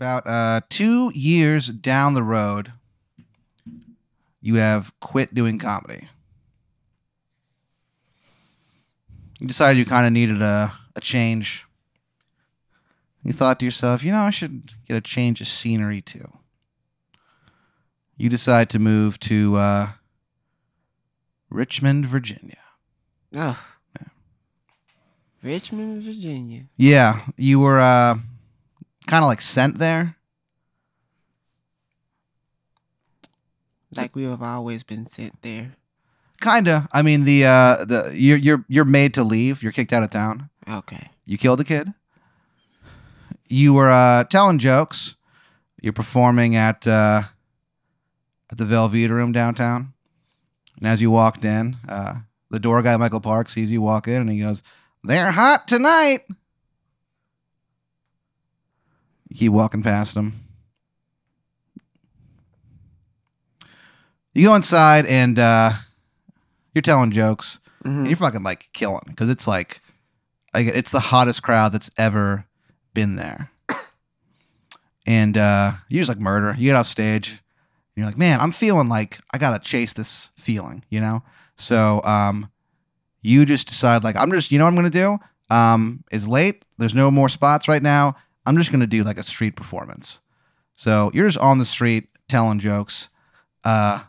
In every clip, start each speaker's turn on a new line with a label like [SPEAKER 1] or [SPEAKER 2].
[SPEAKER 1] About uh, two years down the road, you have quit doing comedy. You decided you kind of needed a, a change. You thought to yourself, you know, I should get a change of scenery too. You decide to move to uh, Richmond, Virginia.
[SPEAKER 2] Oh. Richmond, Virginia.
[SPEAKER 1] Yeah, you were uh, kind of like sent there.
[SPEAKER 2] Like we have always been sent there.
[SPEAKER 1] Kinda. I mean, the uh, the you're you're you're made to leave. You're kicked out of town.
[SPEAKER 2] Okay.
[SPEAKER 1] You killed a kid. You were uh, telling jokes. You're performing at uh, at the Velveeta Room downtown. And as you walked in, uh, the door guy Michael Park sees you walk in, and he goes, "They're hot tonight." You keep walking past them. You go inside, and uh, you're telling jokes.
[SPEAKER 2] Mhm.
[SPEAKER 1] And you're fucking like killing because it's like, like it's the hottest crowd that's ever been there. And uh, you just like murder. You get off stage. And you're like, man, I'm feeling like I gotta chase this feeling, you know. So um, you just decide like I'm just, you know, what I'm gonna do. Um, it's late. There's no more spots right now. I'm just gonna do like a street performance. So you're just on the street telling jokes. Uh,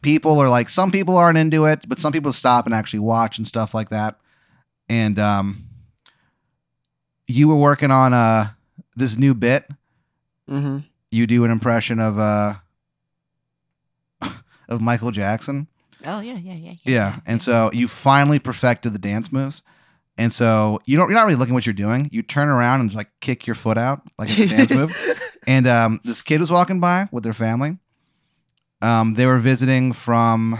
[SPEAKER 1] people are like some people aren't into it but some people stop and actually watch and stuff like that and um you were working on uh this new bit
[SPEAKER 2] Mm-hmm.
[SPEAKER 1] you do an impression of uh of michael jackson
[SPEAKER 2] Oh yeah, yeah, yeah,
[SPEAKER 1] yeah, yeah and so you finally perfected the dance moves and so you don't you're not really looking what you're doing you turn around and just like kick your foot out like it's a dance move and um, this kid was walking by with their family. Um, they were visiting from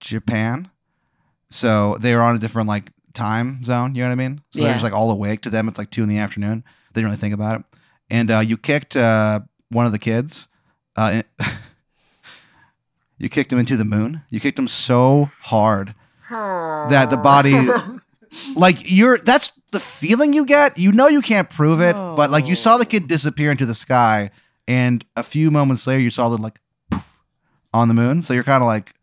[SPEAKER 1] Japan, so they were on a different like time zone. You know what I mean? So they're
[SPEAKER 2] Yeah.
[SPEAKER 1] just like all awake. To them, it's like two in the afternoon. They didn't really think about it. And uh, you kicked uh, one of the kids. Uh, in- you kicked him into the moon. You kicked him so hard that the body like you're that's the feeling you get. You know you can't prove it but like you saw the kid disappear into the sky and a few moments later you saw the like poof on the moon. So you're kind of like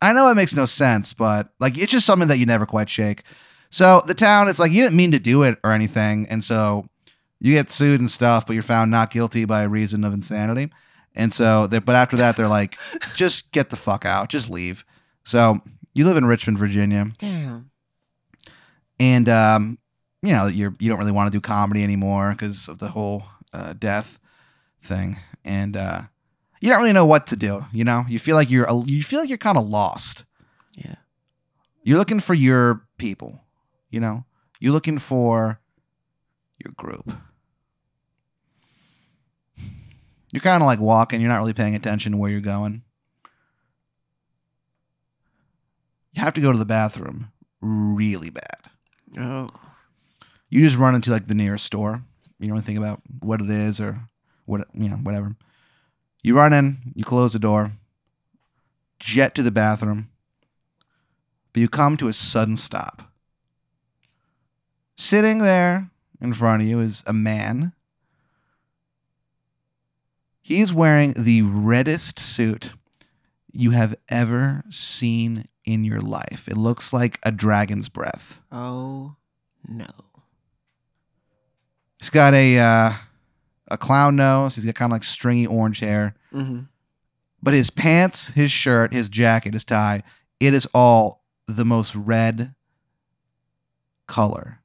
[SPEAKER 1] i know it makes no sense but like it's just something that you never quite shake. So the town it's like you didn't mean to do it or anything and so you get sued and stuff but you're found not guilty by reason of insanity. And so they, but after that they're like just get the fuck out. Just leave. So you live in richmond virginia
[SPEAKER 2] Damn.
[SPEAKER 1] and um, you know you're you don't really want to do comedy anymore because of the whole uh, death thing, and uh, you don't really know what to do. You know, you feel like you're a- you feel like you're kind of lost.
[SPEAKER 2] Yeah.
[SPEAKER 1] You're looking for your people. You know, you're looking for your group. You're kind of like walking. You're not really paying attention to where you're going. You have to go to the bathroom really bad
[SPEAKER 2] Oh.
[SPEAKER 1] you just run into like the nearest store. You don't think about what it is or what you know, whatever. You run in, you close the door, jet to the bathroom, but you come to a sudden stop. Sitting there in front of you is a man. He's wearing the reddest suit you have ever seen in your life. It looks like a dragon's breath.
[SPEAKER 2] Oh no.
[SPEAKER 1] He's got a uh, a clown nose. He's got kind of like stringy orange hair.
[SPEAKER 2] Mm-hmm.
[SPEAKER 1] But his pants, his shirt, his jacket, his tie, it is all the most red color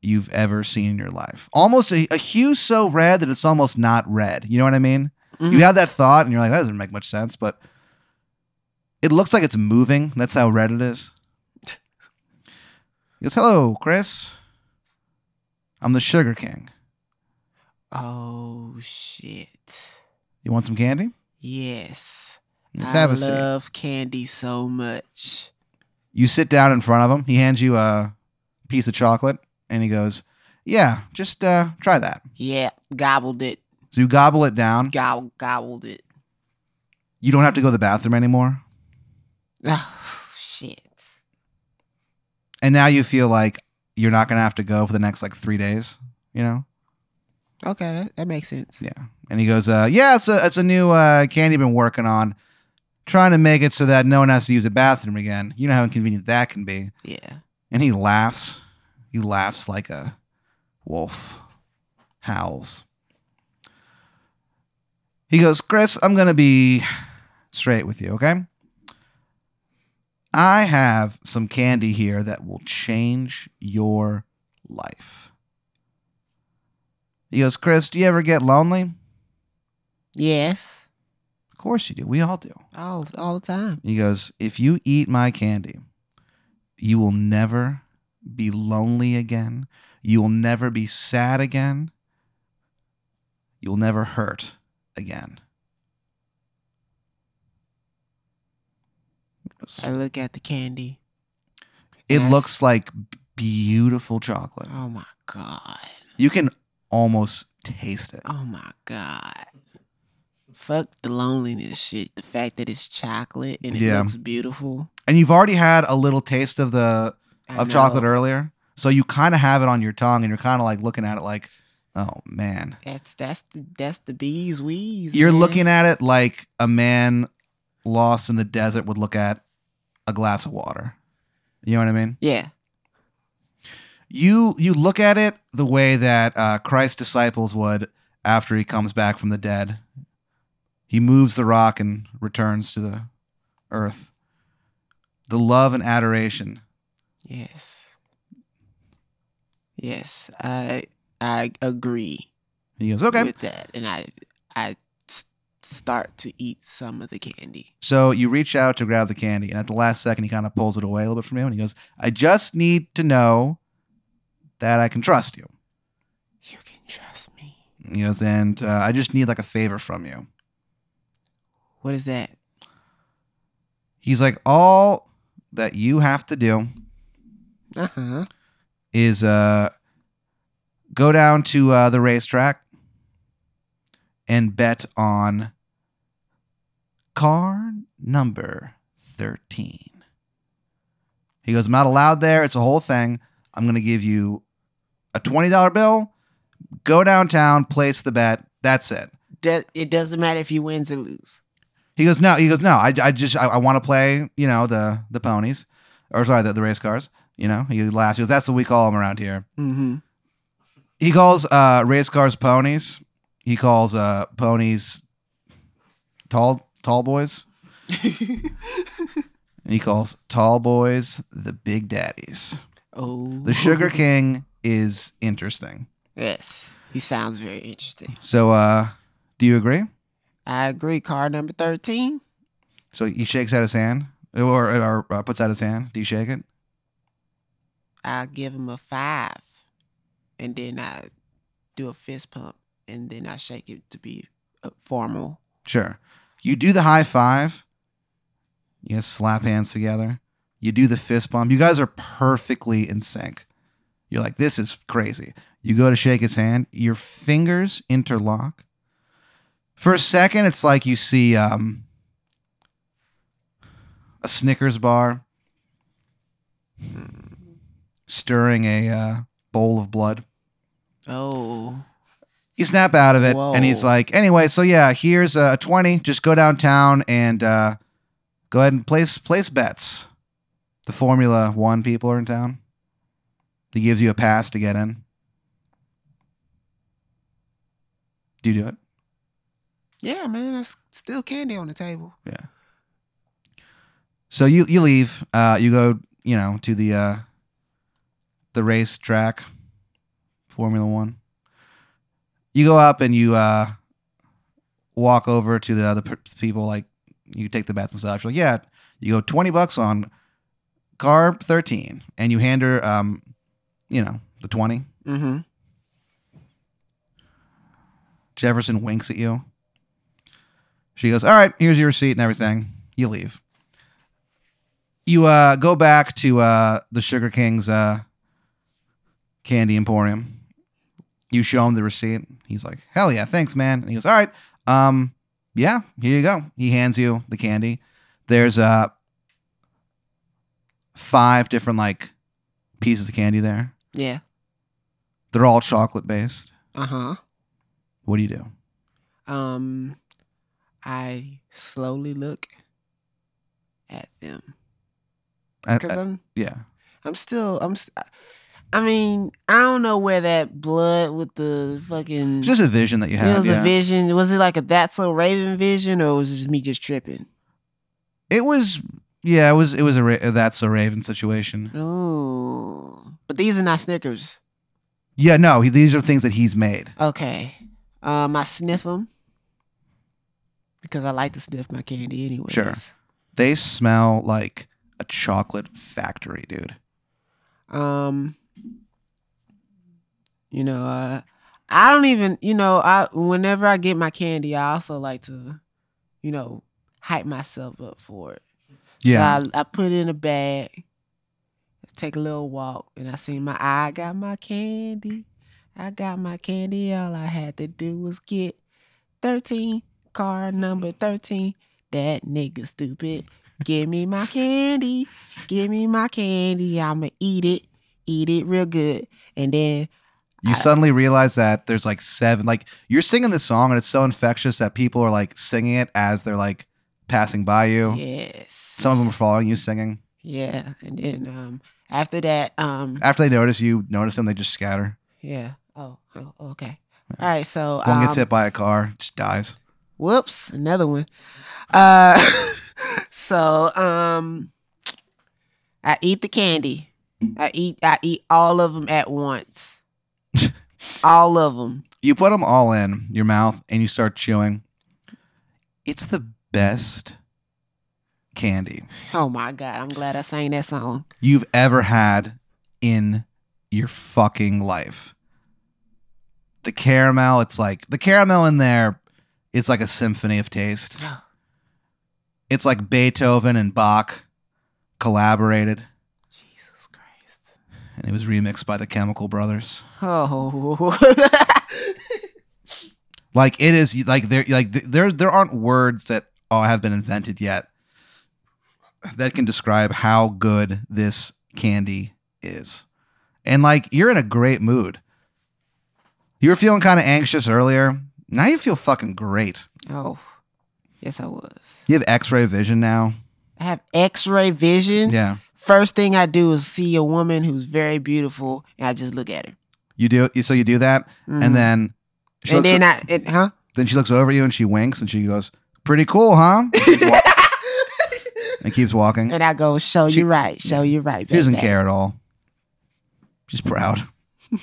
[SPEAKER 1] you've ever seen in your life. Almost a, a hue so red that it's almost not red. You know what I mean?
[SPEAKER 2] Mhm.
[SPEAKER 1] You have that thought and you're like, that doesn't make much sense, but it looks like it's moving. That's how red it is. He goes, Hello, Chris. I'm the Sugar King.
[SPEAKER 2] Oh shit.
[SPEAKER 1] You want some candy?
[SPEAKER 2] Yes.
[SPEAKER 1] Let's
[SPEAKER 2] I
[SPEAKER 1] have a seat.
[SPEAKER 2] love candy so much.
[SPEAKER 1] You sit down in front of him. He hands you a piece of chocolate and he goes, Yeah, just uh, try that.
[SPEAKER 2] Yeah, gobbled it.
[SPEAKER 1] So you gobble it down.
[SPEAKER 2] Gobble, gobbled it.
[SPEAKER 1] You don't have to go to the bathroom anymore.
[SPEAKER 2] Oh shit.
[SPEAKER 1] And now you feel like you're not going to have to go for the next like three days, you know?
[SPEAKER 2] Okay, that, that makes sense.
[SPEAKER 1] Yeah. And he goes, uh, yeah, it's a, it's a new uh, candy I've been working on, trying to make it so that no one has to use a bathroom again. You know how inconvenient that can be.
[SPEAKER 2] Yeah.
[SPEAKER 1] And he laughs. He laughs like a wolf, howls. He goes, Chris, I'm going to be straight with you, okay? I have some candy here that will change your life. He goes, Chris, do you ever get lonely?
[SPEAKER 2] Yes.
[SPEAKER 1] Of course you do. We all do.
[SPEAKER 2] All all the time.
[SPEAKER 1] He goes, If you eat my candy, you will never be lonely again. You will never be sad again. You'll never hurt again. He goes,
[SPEAKER 2] I look at the candy.
[SPEAKER 1] It looks like beautiful chocolate.
[SPEAKER 2] Oh my god.
[SPEAKER 1] You can almost taste it.
[SPEAKER 2] Oh my god. Fuck the loneliness shit. The fact that it's chocolate and it
[SPEAKER 1] Yeah.
[SPEAKER 2] looks beautiful.
[SPEAKER 1] And you've already had a little taste of the
[SPEAKER 2] I
[SPEAKER 1] of chocolate earlier. So you kind of have it on your tongue and you're kind of like looking at it like, oh man.
[SPEAKER 2] That's that's the that's the bees wheeze.
[SPEAKER 1] You're
[SPEAKER 2] man.
[SPEAKER 1] looking at it like a man lost in the desert would look at a glass of water. You know what I mean?
[SPEAKER 2] Yeah.
[SPEAKER 1] You you look at it the way that uh, Christ's disciples would after he comes back from the dead. He moves the rock and returns to the earth. The love and adoration.
[SPEAKER 2] Yes. Yes. I I agree
[SPEAKER 1] He goes, okay.
[SPEAKER 2] with that. And I I start to eat some of the candy.
[SPEAKER 1] So you reach out to grab the candy, and at the last second, he kind of pulls it away a little bit from you, and he goes, "I just need to know that I can trust you."
[SPEAKER 2] You can trust me.
[SPEAKER 1] He goes, "And uh, I just need like a favor from you."
[SPEAKER 2] What is that?
[SPEAKER 1] He's like, "All that you have to do
[SPEAKER 2] Uh-huh.
[SPEAKER 1] is uh, go down to uh, the racetrack and bet on car number thirteen." He goes, "I'm not allowed there. It's a whole thing. I'm going to give you a twenty dollar bill. Go downtown, place the bet. That's it."
[SPEAKER 2] Do- it doesn't matter if you wins or lose.
[SPEAKER 1] He goes, no. He goes, no. I, I just I, I want to play, you know, the the ponies, or sorry, the, the race cars. You know, he laughs. He goes, that's what we call them around here.
[SPEAKER 2] Mm-hmm.
[SPEAKER 1] He calls uh, race cars ponies. He calls uh, ponies tall tall boys. He calls tall boys the big daddies.
[SPEAKER 2] Oh.
[SPEAKER 1] The Sugar King is interesting.
[SPEAKER 2] Yes. He sounds very interesting.
[SPEAKER 1] So, uh, do you agree?
[SPEAKER 2] I agree. Card number 13.
[SPEAKER 1] So he shakes out his hand, or, or uh, puts out his hand. Do you shake it?
[SPEAKER 2] I'll give him a five. And then I do a fist pump. And then I shake it to be uh, formal.
[SPEAKER 1] Sure. You do the high five. You slap hands together. You do the fist bump. You guys are perfectly in sync. You're like, this is crazy. You go to shake his hand. Your fingers interlock. For a second, it's like you see um, a Snickers bar stirring a uh, bowl of blood.
[SPEAKER 2] Oh.
[SPEAKER 1] You snap out of it and he's like anyway so yeah here's a 20 just go downtown and uh, go ahead and place place bets. The formula one people are in town. He gives you a pass to get in. Do you do it?
[SPEAKER 2] Yeah, man. That's still candy on the table.
[SPEAKER 1] yeah. So you you leave uh, you go you know to the uh, the race track formula one you go up and you uh, walk over to the other people like you take the bets and stuff. You're like, yeah, you go twenty bucks on car thirteen, and you hand her, um, you know, the twenty.
[SPEAKER 2] Mm-hmm.
[SPEAKER 1] Jefferson winks at you. She goes, "All right, here's your receipt and everything." You leave. You uh, go back to uh, the Sugar King's uh, candy emporium. You show him the receipt. He's like, "Hell yeah, thanks, man." And he goes, "All right, um, yeah, here you go." He hands you the candy. There's uh five different like pieces of candy there.
[SPEAKER 2] Yeah.
[SPEAKER 1] They're all chocolate based.
[SPEAKER 2] Uh-huh.
[SPEAKER 1] What do you do?
[SPEAKER 2] Um, I slowly look at them because
[SPEAKER 1] I-
[SPEAKER 2] I'm
[SPEAKER 1] yeah.
[SPEAKER 2] I'm still I'm. St- I mean, I don't know where that blood with the fucking.
[SPEAKER 1] It's just a vision that you
[SPEAKER 2] had.
[SPEAKER 1] it
[SPEAKER 2] was
[SPEAKER 1] yeah.
[SPEAKER 2] a vision. Was it like a that's so Raven vision, or was it just me just tripping?
[SPEAKER 1] It was yeah, it was it was a Ra- that's a Raven situation.
[SPEAKER 2] Oh, but these are not Snickers.
[SPEAKER 1] Yeah, no, he, these are things that he's made.
[SPEAKER 2] Okay, um, I sniff them because I like to sniff my candy anyway.
[SPEAKER 1] Sure. They smell like a chocolate factory, dude.
[SPEAKER 2] Um, you know, uh, I don't even, you know, I whenever I get my candy, I also like to, you know, hype myself up for it.
[SPEAKER 1] Yeah.
[SPEAKER 2] So I, I put it in a bag, take a little walk, and I see my I got my candy. I got my candy. All I had to do was get 13, car number 13. That nigga stupid. Give me my candy. Give me my candy. I'ma eat it. Eat it real good. And then
[SPEAKER 1] you
[SPEAKER 2] I-
[SPEAKER 1] suddenly realize that there's like seven like you're singing this song and it's so infectious that people are like singing it as they're like passing by you.
[SPEAKER 2] yes.
[SPEAKER 1] Some of them are following you singing.
[SPEAKER 2] Yeah. And then um after that, um
[SPEAKER 1] After they notice you, notice them, they just scatter.
[SPEAKER 2] Yeah. Oh, oh okay. All right, so
[SPEAKER 1] One
[SPEAKER 2] um,
[SPEAKER 1] gets hit by a car, just dies.
[SPEAKER 2] Whoops, another one. Uh, so um, I eat the candy. I eat. I eat all of them at once. all of them.
[SPEAKER 1] You put them all in your mouth and you start chewing. It's the best candy
[SPEAKER 2] Oh my god! I'm glad I sang that song.
[SPEAKER 1] you've ever had in your fucking life. The caramel, it's like the caramel in there, it's like a symphony of taste. It's like Beethoven and Bach collaborated. And it was remixed by the Chemical Brothers.
[SPEAKER 2] Oh.
[SPEAKER 1] Like it is like there like there there aren't words that uh, have been invented yet that can describe how good this candy is. And like you're in a great mood. You were feeling kind of anxious earlier. Now you feel fucking great.
[SPEAKER 2] oh. Yes, I was.
[SPEAKER 1] You have X-ray vision now.
[SPEAKER 2] I have X-ray vision.
[SPEAKER 1] Yeah,
[SPEAKER 2] First thing I do is see a woman who's very beautiful, and I just look at her.
[SPEAKER 1] you do. You? So you do that,
[SPEAKER 2] Mhm.
[SPEAKER 1] and then she
[SPEAKER 2] and then I, and, huh?
[SPEAKER 1] then she looks over you and she winks and she goes, "Pretty cool, huh?" and keeps walking.
[SPEAKER 2] And I go, show
[SPEAKER 1] She-
[SPEAKER 2] you right, show you right.
[SPEAKER 1] She doesn't
[SPEAKER 2] baby."
[SPEAKER 1] care at all. She's proud.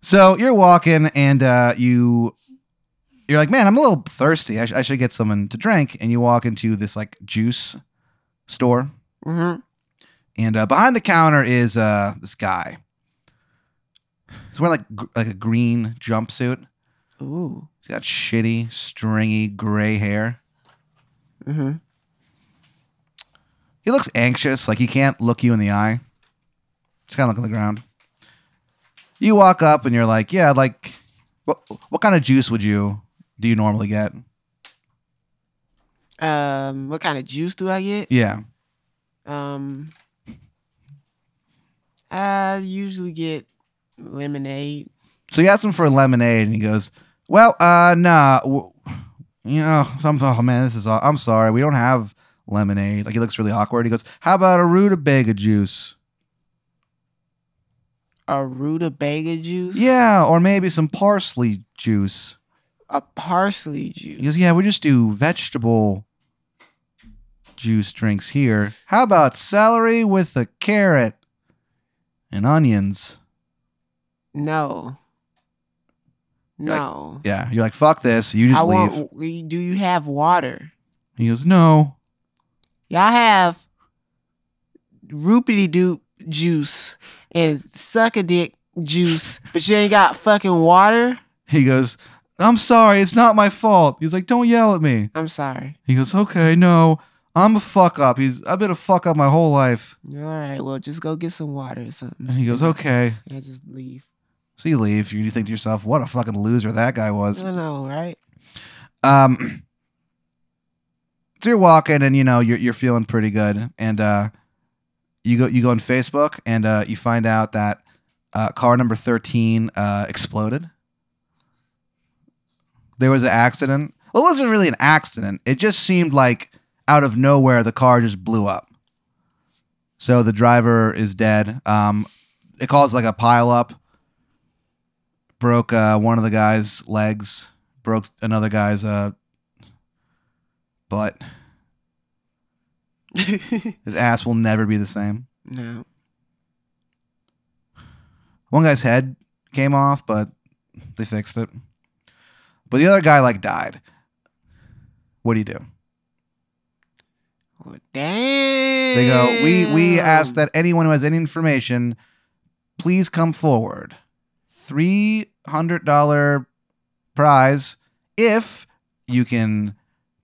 [SPEAKER 1] so you're walking and uh, you you're like, man, I'm a little thirsty. I, sh- I should get something to drink. And you walk into this like juice store,
[SPEAKER 2] Mhm.
[SPEAKER 1] and uh, behind the counter is uh, this guy. He's wearing like gr- like a green jumpsuit.
[SPEAKER 2] Ooh.
[SPEAKER 1] He's got shitty, stringy gray hair.
[SPEAKER 2] Mm-hmm.
[SPEAKER 1] He looks anxious, like he can't look you in the eye. Just kind of looking on the ground. You walk up and you're like, "Yeah, like, what what kind of juice would you do you normally get?"
[SPEAKER 2] Um, what kind of juice do I get?
[SPEAKER 1] Yeah,
[SPEAKER 2] Um, I usually get lemonade.
[SPEAKER 1] so you ask him for lemonade, and he goes, "Well, uh, nah, w- you know, some oh man, this is all. I'm sorry, we don't have lemonade." Like he looks really awkward. He goes, "How about a rutabaga juice?"
[SPEAKER 2] A rutabaga juice.
[SPEAKER 1] Yeah, or maybe some parsley juice.
[SPEAKER 2] A parsley juice.
[SPEAKER 1] He goes, Yeah, we just do vegetable juice drinks here. How about celery with a carrot and onions?
[SPEAKER 2] No.
[SPEAKER 1] You're like,
[SPEAKER 2] No.
[SPEAKER 1] Yeah, you're like, fuck this. You just
[SPEAKER 2] I
[SPEAKER 1] leave.
[SPEAKER 2] want. Do you have water?
[SPEAKER 1] He goes, No.
[SPEAKER 2] Y'all have roopity doop juice and suck a dick juice, but you ain't got fucking water.
[SPEAKER 1] He goes, I'm sorry, it's not my fault. He's like, Don't yell at me.
[SPEAKER 2] I'm sorry.
[SPEAKER 1] He goes, Okay, no. I'm a fuck up. He's I've been a fuck up my whole life.
[SPEAKER 2] All right, well, just go get some water or something.
[SPEAKER 1] And he goes, Okay.
[SPEAKER 2] And I just leave.
[SPEAKER 1] So you leave. You think to yourself, what a fucking loser that guy was.
[SPEAKER 2] I know, right?
[SPEAKER 1] Um, so you're walking, and you know you're you're feeling pretty good, and uh, you go you go on Facebook and uh, you find out that uh, car number thirteen uh, exploded. There was an accident. Well, it wasn't really an accident. It just seemed like out of nowhere the car just blew up. So the driver is dead. Um, it caused like a pile up. Broke uh, one of the guy's legs. Broke another guy's uh, butt. His ass will never be the same.
[SPEAKER 2] no.
[SPEAKER 1] One guy's head came off, but they fixed it. But the other guy like died. What do you do?
[SPEAKER 2] Well, damn.
[SPEAKER 1] They go, we we ask that anyone who has any information, please come forward. Three hundred dollar prize if you can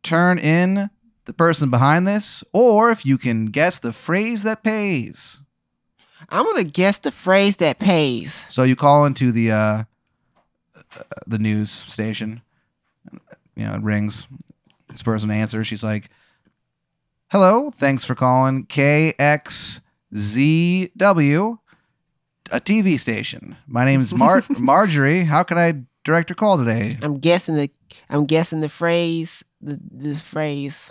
[SPEAKER 1] turn in the person behind this, or if you can guess the phrase that pays.
[SPEAKER 2] I'm gonna guess the phrase that pays.
[SPEAKER 1] So you call into the uh, uh, the news station. You know, it rings. This person answers. She's like, "Hello, thanks for calling KXZW, a TV station. My name is Mar- Marjorie. How can I direct your call today?"
[SPEAKER 2] I'm guessing the I'm guessing the phrase the the phrase.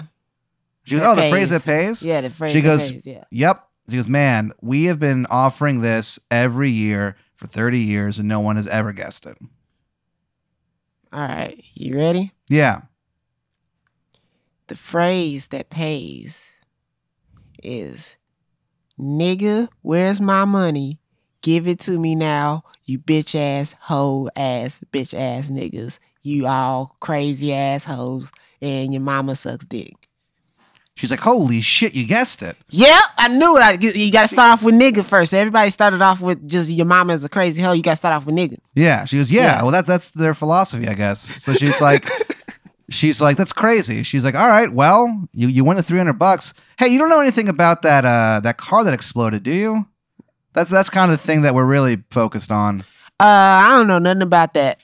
[SPEAKER 1] She goes, "Oh, the phrase that pays."
[SPEAKER 2] Yeah, the phrase
[SPEAKER 1] She
[SPEAKER 2] that
[SPEAKER 1] goes-
[SPEAKER 2] pays, yeah.
[SPEAKER 1] Yep. She goes, "Man, we have been offering this every year for thirty years, and no one has ever guessed it."
[SPEAKER 2] All right, you ready?
[SPEAKER 1] Yeah.
[SPEAKER 2] The phrase that pays is nigga, where's my money? Give it to me now, you bitch ass, hoe ass, bitch ass niggas. You all crazy assholes, and your mama sucks dick.
[SPEAKER 1] She's like, "Holy shit, you guessed it."
[SPEAKER 2] Yep, I knew it. I, you got to start off with nigga first. Everybody started off with just your mama is a crazy hell. You got to start off with nigga.
[SPEAKER 1] Yeah. She goes, yeah,
[SPEAKER 2] Yeah.
[SPEAKER 1] Well, that's that's their philosophy, I guess. So she's like, she's like, that's crazy. She's like, all right, well, you you win the three hundred bucks. Hey, you don't know anything about that uh that car that exploded, do you? That's that's kind of the thing that we're really focused on.
[SPEAKER 2] Uh, I don't know nothing about that.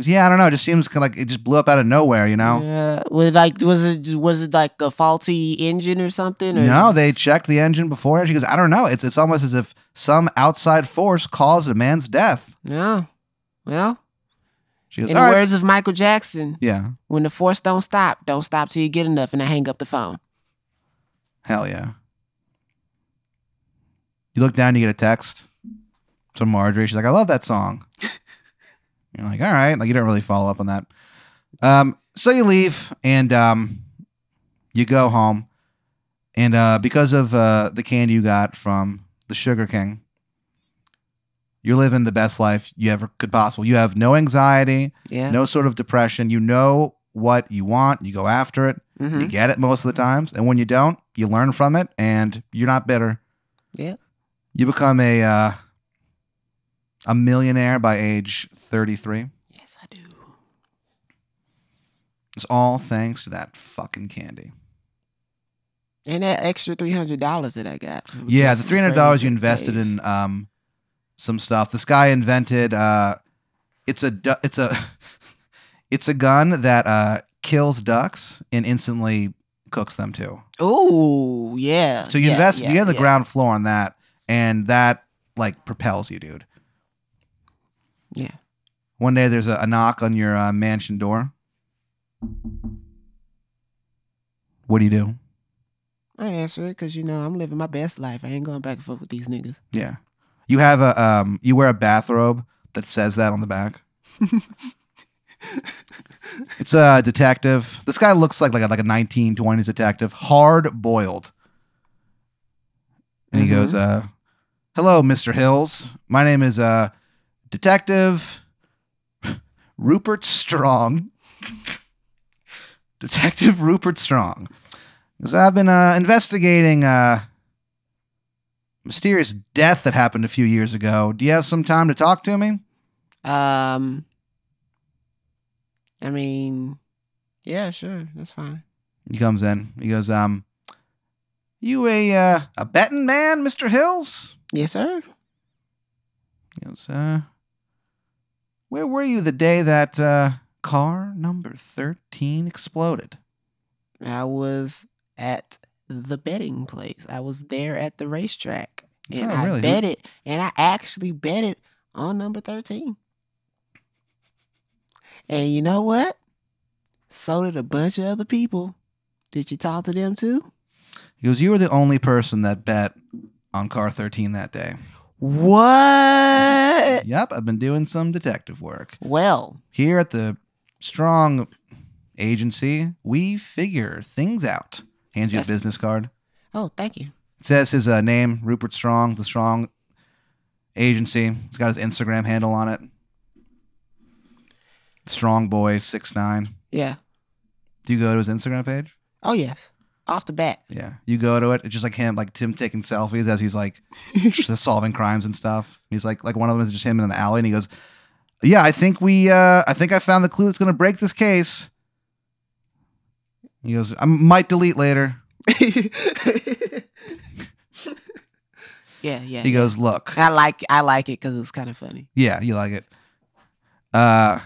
[SPEAKER 1] Goes, yeah, I don't know. It just seems kind of like it just blew up out of nowhere, you know.
[SPEAKER 2] Uh, was it like was it was it like a faulty engine or something? Or
[SPEAKER 1] No, they checked the engine before. She goes, I don't know. It's it's almost as if some outside force caused a man's death.
[SPEAKER 2] Yeah. Well,
[SPEAKER 1] She goes,
[SPEAKER 2] in the
[SPEAKER 1] right.
[SPEAKER 2] words of Michael Jackson,
[SPEAKER 1] Yeah,
[SPEAKER 2] when the force don't stop, don't stop till you get enough, and I hang up the phone.
[SPEAKER 1] hell yeah. You look down, you get a text from Marjorie. She's like, I love that song. You're like, all right. Like, you don't really follow up on that. Um, so you leave and um, you go home. And uh, because of uh, the candy you got from the Sugar King, you're living the best life you ever could possible. You have no anxiety,
[SPEAKER 2] Yeah.
[SPEAKER 1] no sort of depression. You know what you want. You go after it.
[SPEAKER 2] Mhm.
[SPEAKER 1] You get it most of the times. And when you don't, you learn from it and you're not bitter.
[SPEAKER 2] Yeah.
[SPEAKER 1] You become a uh, a millionaire by age 33.
[SPEAKER 2] Yes, I do.
[SPEAKER 1] It's all thanks to that fucking candy.
[SPEAKER 2] And that extra three hundred dollars that I got.
[SPEAKER 1] Yeah, the three hundred dollars you invested in um some stuff. This guy invented uh it's a du- it's a it's a gun that uh kills ducks and instantly cooks them too.
[SPEAKER 2] Oh yeah.
[SPEAKER 1] So you
[SPEAKER 2] yeah,
[SPEAKER 1] invest
[SPEAKER 2] yeah,
[SPEAKER 1] you get the
[SPEAKER 2] yeah.
[SPEAKER 1] ground floor on that and that like propels you, dude.
[SPEAKER 2] Yeah.
[SPEAKER 1] One day there's a, a knock on your uh, mansion door. What do you do?
[SPEAKER 2] I answer it because you know I'm living my best life. I ain't going back and forth with these niggas.
[SPEAKER 1] Yeah. You have a um you wear a bathrobe that says that on the back. it's a detective. This guy looks like like a, like a 1920s detective, hard boiled. And he
[SPEAKER 2] Mhm.
[SPEAKER 1] goes, uh, "Hello, Mr. Hills. My name is uh Detective Rupert Strong. Detective Rupert Strong. Because I've been uh, investigating a mysterious death that happened a few years ago. Do you have some time to talk to me?
[SPEAKER 2] Um, I mean, yeah, sure, that's fine.
[SPEAKER 1] He comes in. He goes, um, you a uh, a betting man, Mister Hills?
[SPEAKER 2] Yes, sir.
[SPEAKER 1] He goes, uh, where were you the day that uh, car number thirteen exploded?
[SPEAKER 2] I was at the betting place. I was there at the racetrack. And
[SPEAKER 1] Oh,
[SPEAKER 2] I
[SPEAKER 1] really? Who-
[SPEAKER 2] betted, and I actually betted on number 13. And you know what? So did a bunch of other people. Did you talk to them too?
[SPEAKER 1] Because You were the only person that bet on car 13 that day.
[SPEAKER 2] What?
[SPEAKER 1] Yep, I've been doing some detective work.
[SPEAKER 2] Well,
[SPEAKER 1] Here at the Strong Agency, we figure things out. Hands you
[SPEAKER 2] Yes.
[SPEAKER 1] a business card.
[SPEAKER 2] oh, thank you.
[SPEAKER 1] It says his uh, name, Rupert Strong, the Strong Agency. It's got his Instagram handle on it. Strong Boy six nine.
[SPEAKER 2] Yeah.
[SPEAKER 1] Do you go to his Instagram page?
[SPEAKER 2] Oh, yes. Off the bat.
[SPEAKER 1] Yeah, you go to it. It's just like him, like Tim taking selfies as he's like solving crimes and stuff. He's like, like one of them is just him in an alley, and he goes, "Yeah, I think we, uh, I think I found the clue that's gonna break this case." He goes, "I might delete later."
[SPEAKER 2] yeah, yeah.
[SPEAKER 1] He goes, "Look,
[SPEAKER 2] I like I like it because it's kind of funny.
[SPEAKER 1] yeah, you like it." Uh,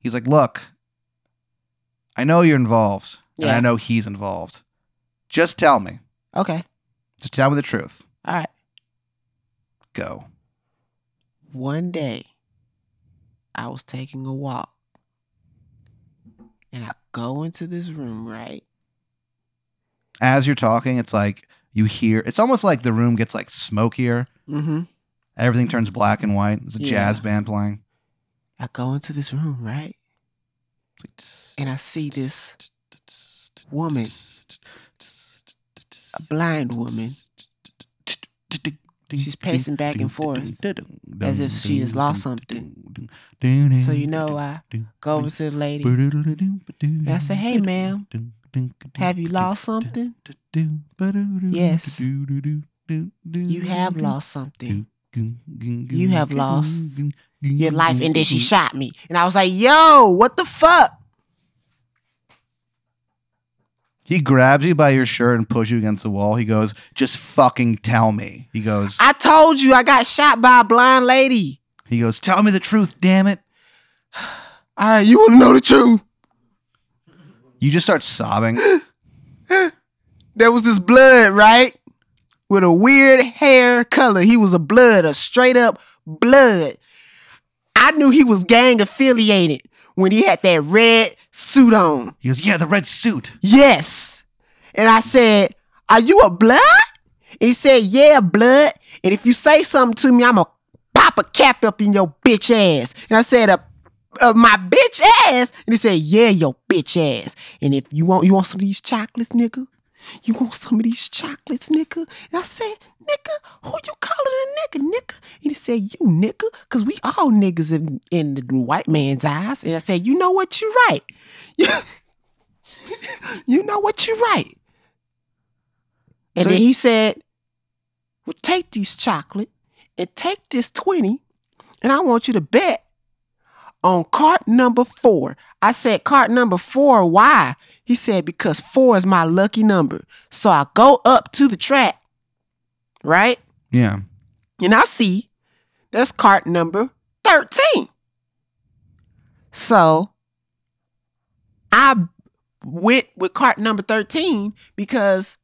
[SPEAKER 1] he's like, "Look, I know you're involved, and I know he's involved. Just tell me.
[SPEAKER 2] Okay.
[SPEAKER 1] Just tell me the truth.
[SPEAKER 2] All right.
[SPEAKER 1] Go."
[SPEAKER 2] One day, I was taking a walk, and I go into this room, right?
[SPEAKER 1] as you're talking, it's like you hear. It's almost like the room gets like smokier.
[SPEAKER 2] Mm-hmm.
[SPEAKER 1] Everything turns black and white. There's a
[SPEAKER 2] Yeah.
[SPEAKER 1] jazz band playing.
[SPEAKER 2] I go into this room, right? And I see this woman, a blind woman. She's pacing back and forth as if she has lost something. So you know, I go over to the lady.
[SPEAKER 1] And
[SPEAKER 2] I say, "Hey, ma'am, have you lost something? Yes. You have lost something.
[SPEAKER 1] You
[SPEAKER 2] have lost Your life." And then she shot me, and I was like, "Yo, what the fuck?"
[SPEAKER 1] He grabs you by your shirt and pushes you against the wall. He goes, "Just fucking tell me." He goes,
[SPEAKER 2] I told you I got shot by a blind lady.
[SPEAKER 1] "He goes, tell me the truth, damn it."
[SPEAKER 2] All right, you want to know the truth?
[SPEAKER 1] You just start sobbing.
[SPEAKER 2] There was this blood, right? With a weird hair color. He was a blood, a straight up blood. I knew he was gang affiliated when he had that red suit on.
[SPEAKER 1] He goes, "Yeah, the red suit."
[SPEAKER 2] Yes. And I said, Are you a blood? And he said, Yeah, blood. And if you say something to me, I'm going to pop a cap up in your bitch ass. And I said, uh, uh, my bitch ass. And he said, Yeah, your bitch ass. And if you want, you want some of these chocolates, nigga? You want some of these chocolates, nigga? And I said, nigga, who you calling a nigga, nigga? And he said, you nigga, because we all niggas in, in the white man's eyes. And I said, you know what, you right. You, you know what, you right. And
[SPEAKER 1] So
[SPEAKER 2] then
[SPEAKER 1] he-
[SPEAKER 2] he said, well, take these chocolate and take this 20, and I want you to bet on cart number four. I said, cart number four, why? He said, because four is my lucky number. So I go up to the track, right?
[SPEAKER 1] Yeah.
[SPEAKER 2] And I see that's cart number 13. So I went with cart number 13 because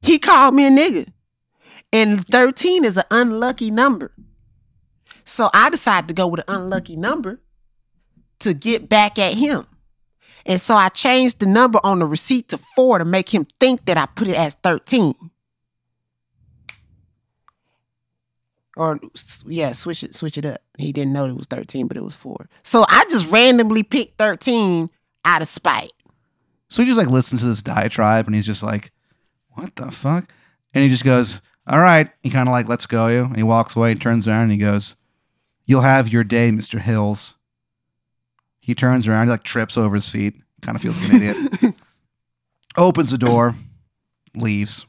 [SPEAKER 2] he called me a nigga. And 13 is an unlucky number. So I decided to go with an unlucky number to get back at him. And so I changed the number on the receipt to four to make him think that I put it as 13. Or yeah, switch it, switch it up. He didn't know it was 13, but it was four. So I just randomly picked 13 out of spite.
[SPEAKER 1] So he just like listens to this diatribe and he's just like, what the fuck? And he just goes, all right. He kind of like lets go you and he walks away and turns around and he goes, you'll have your day, Mr. Hills. He turns around, he like trips over his feet, kind of feels like an idiot. Opens the door, leaves.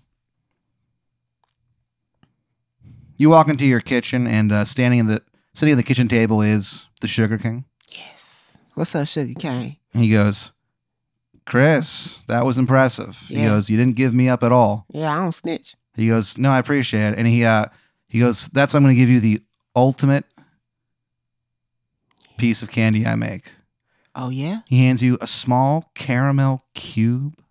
[SPEAKER 1] You walk into your kitchen and uh, standing in the sitting at the kitchen table is the Sugar King.
[SPEAKER 2] Yes. What's up, Sugar King?
[SPEAKER 1] And he goes, Chris, that was impressive. He goes, You didn't give me up at all.
[SPEAKER 2] Yeah, I don't snitch.
[SPEAKER 1] He goes, No, I appreciate it. And he uh he goes, That's why I'm gonna give you the ultimate piece of candy I make.
[SPEAKER 2] Oh yeah?
[SPEAKER 1] He hands you a small caramel cube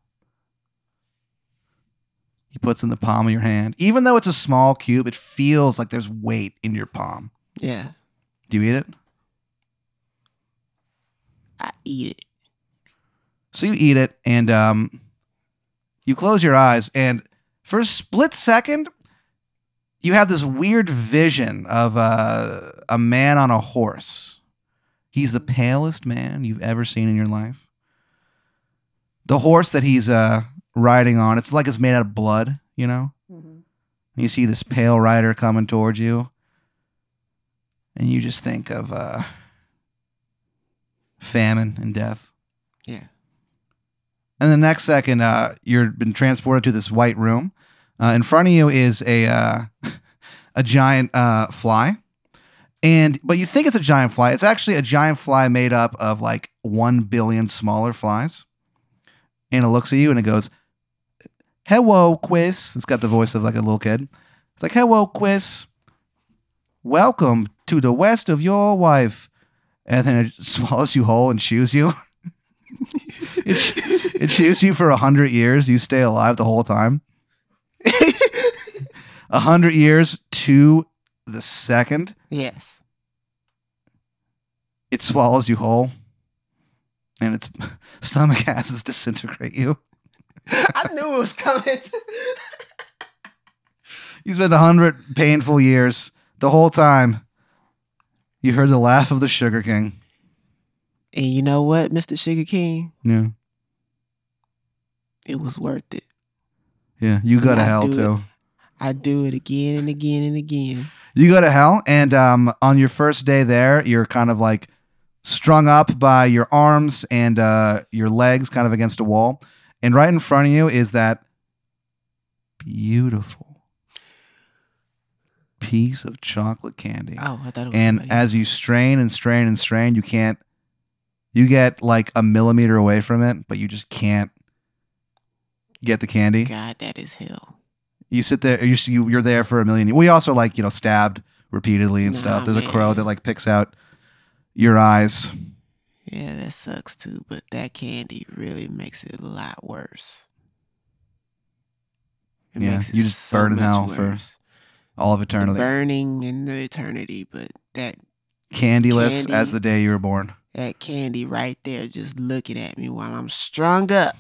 [SPEAKER 1] he puts in the palm of your hand. Even though it's a small cube, it feels like there's weight in your palm.
[SPEAKER 2] Yeah.
[SPEAKER 1] Do you eat it?
[SPEAKER 2] I eat it.
[SPEAKER 1] So you eat it and um, you close your eyes, and for a split second, you have this weird vision of uh, a man on a horse. He's the palest man you've ever seen in your life. The horse that he's uh, riding on, it's like it's made out of blood, you know? You see this pale rider coming towards you, and you just think of uh, famine and death.
[SPEAKER 2] Yeah.
[SPEAKER 1] And the next second, uh, you're been transported to this white room. Uh, in front of you is a uh, a giant uh, fly, and but you think it's a giant fly. It's actually a giant fly made up of like one billion smaller flies. And it looks at you and it goes, "Hello, Quiz." It's got the voice of like a little kid. It's like, "Hello, Quiz. Welcome to the west of your wife." And then it swallows you whole and chews you. it, it chews you for a hundred years. You stay alive the whole time. A hundred years to the second
[SPEAKER 2] Yes.
[SPEAKER 1] it swallows you whole, and its stomach acids disintegrate you.
[SPEAKER 2] I knew it was coming.
[SPEAKER 1] You spent a hundred painful years. The whole time, you heard the laugh of the Sugar King.
[SPEAKER 2] and you know what, Mr. Sugar King?
[SPEAKER 1] Yeah,
[SPEAKER 2] It was worth it.
[SPEAKER 1] yeah. You go to
[SPEAKER 2] I
[SPEAKER 1] hell
[SPEAKER 2] do it.
[SPEAKER 1] too.
[SPEAKER 2] I do it again and again and again.
[SPEAKER 1] You go to hell, and um, on your first day there, you're kind of like strung up by your arms and uh, your legs, kind of against a wall. And right in front of you is that beautiful piece of chocolate candy.
[SPEAKER 2] Oh, I thought it was
[SPEAKER 1] and
[SPEAKER 2] somebody
[SPEAKER 1] as you strain and strain and strain, you can't. You get like a millimeter away from it, but you just can't get the candy.
[SPEAKER 2] God, that is hell.
[SPEAKER 1] You sit there. You you- you're there for a million. We also like you know stabbed repeatedly and
[SPEAKER 2] Nah,
[SPEAKER 1] stuff. There's a crow
[SPEAKER 2] man.
[SPEAKER 1] that like picks out your eyes.
[SPEAKER 2] Yeah, that sucks too, but that candy really makes it a lot worse. It
[SPEAKER 1] Yeah,
[SPEAKER 2] makes it
[SPEAKER 1] you just burn in hell for. All of
[SPEAKER 2] The
[SPEAKER 1] eternity.
[SPEAKER 2] burning in the eternity, but that
[SPEAKER 1] Candyless
[SPEAKER 2] Candy.
[SPEAKER 1] as the day you were born.
[SPEAKER 2] that candy right there just looking at me while I'm strung up.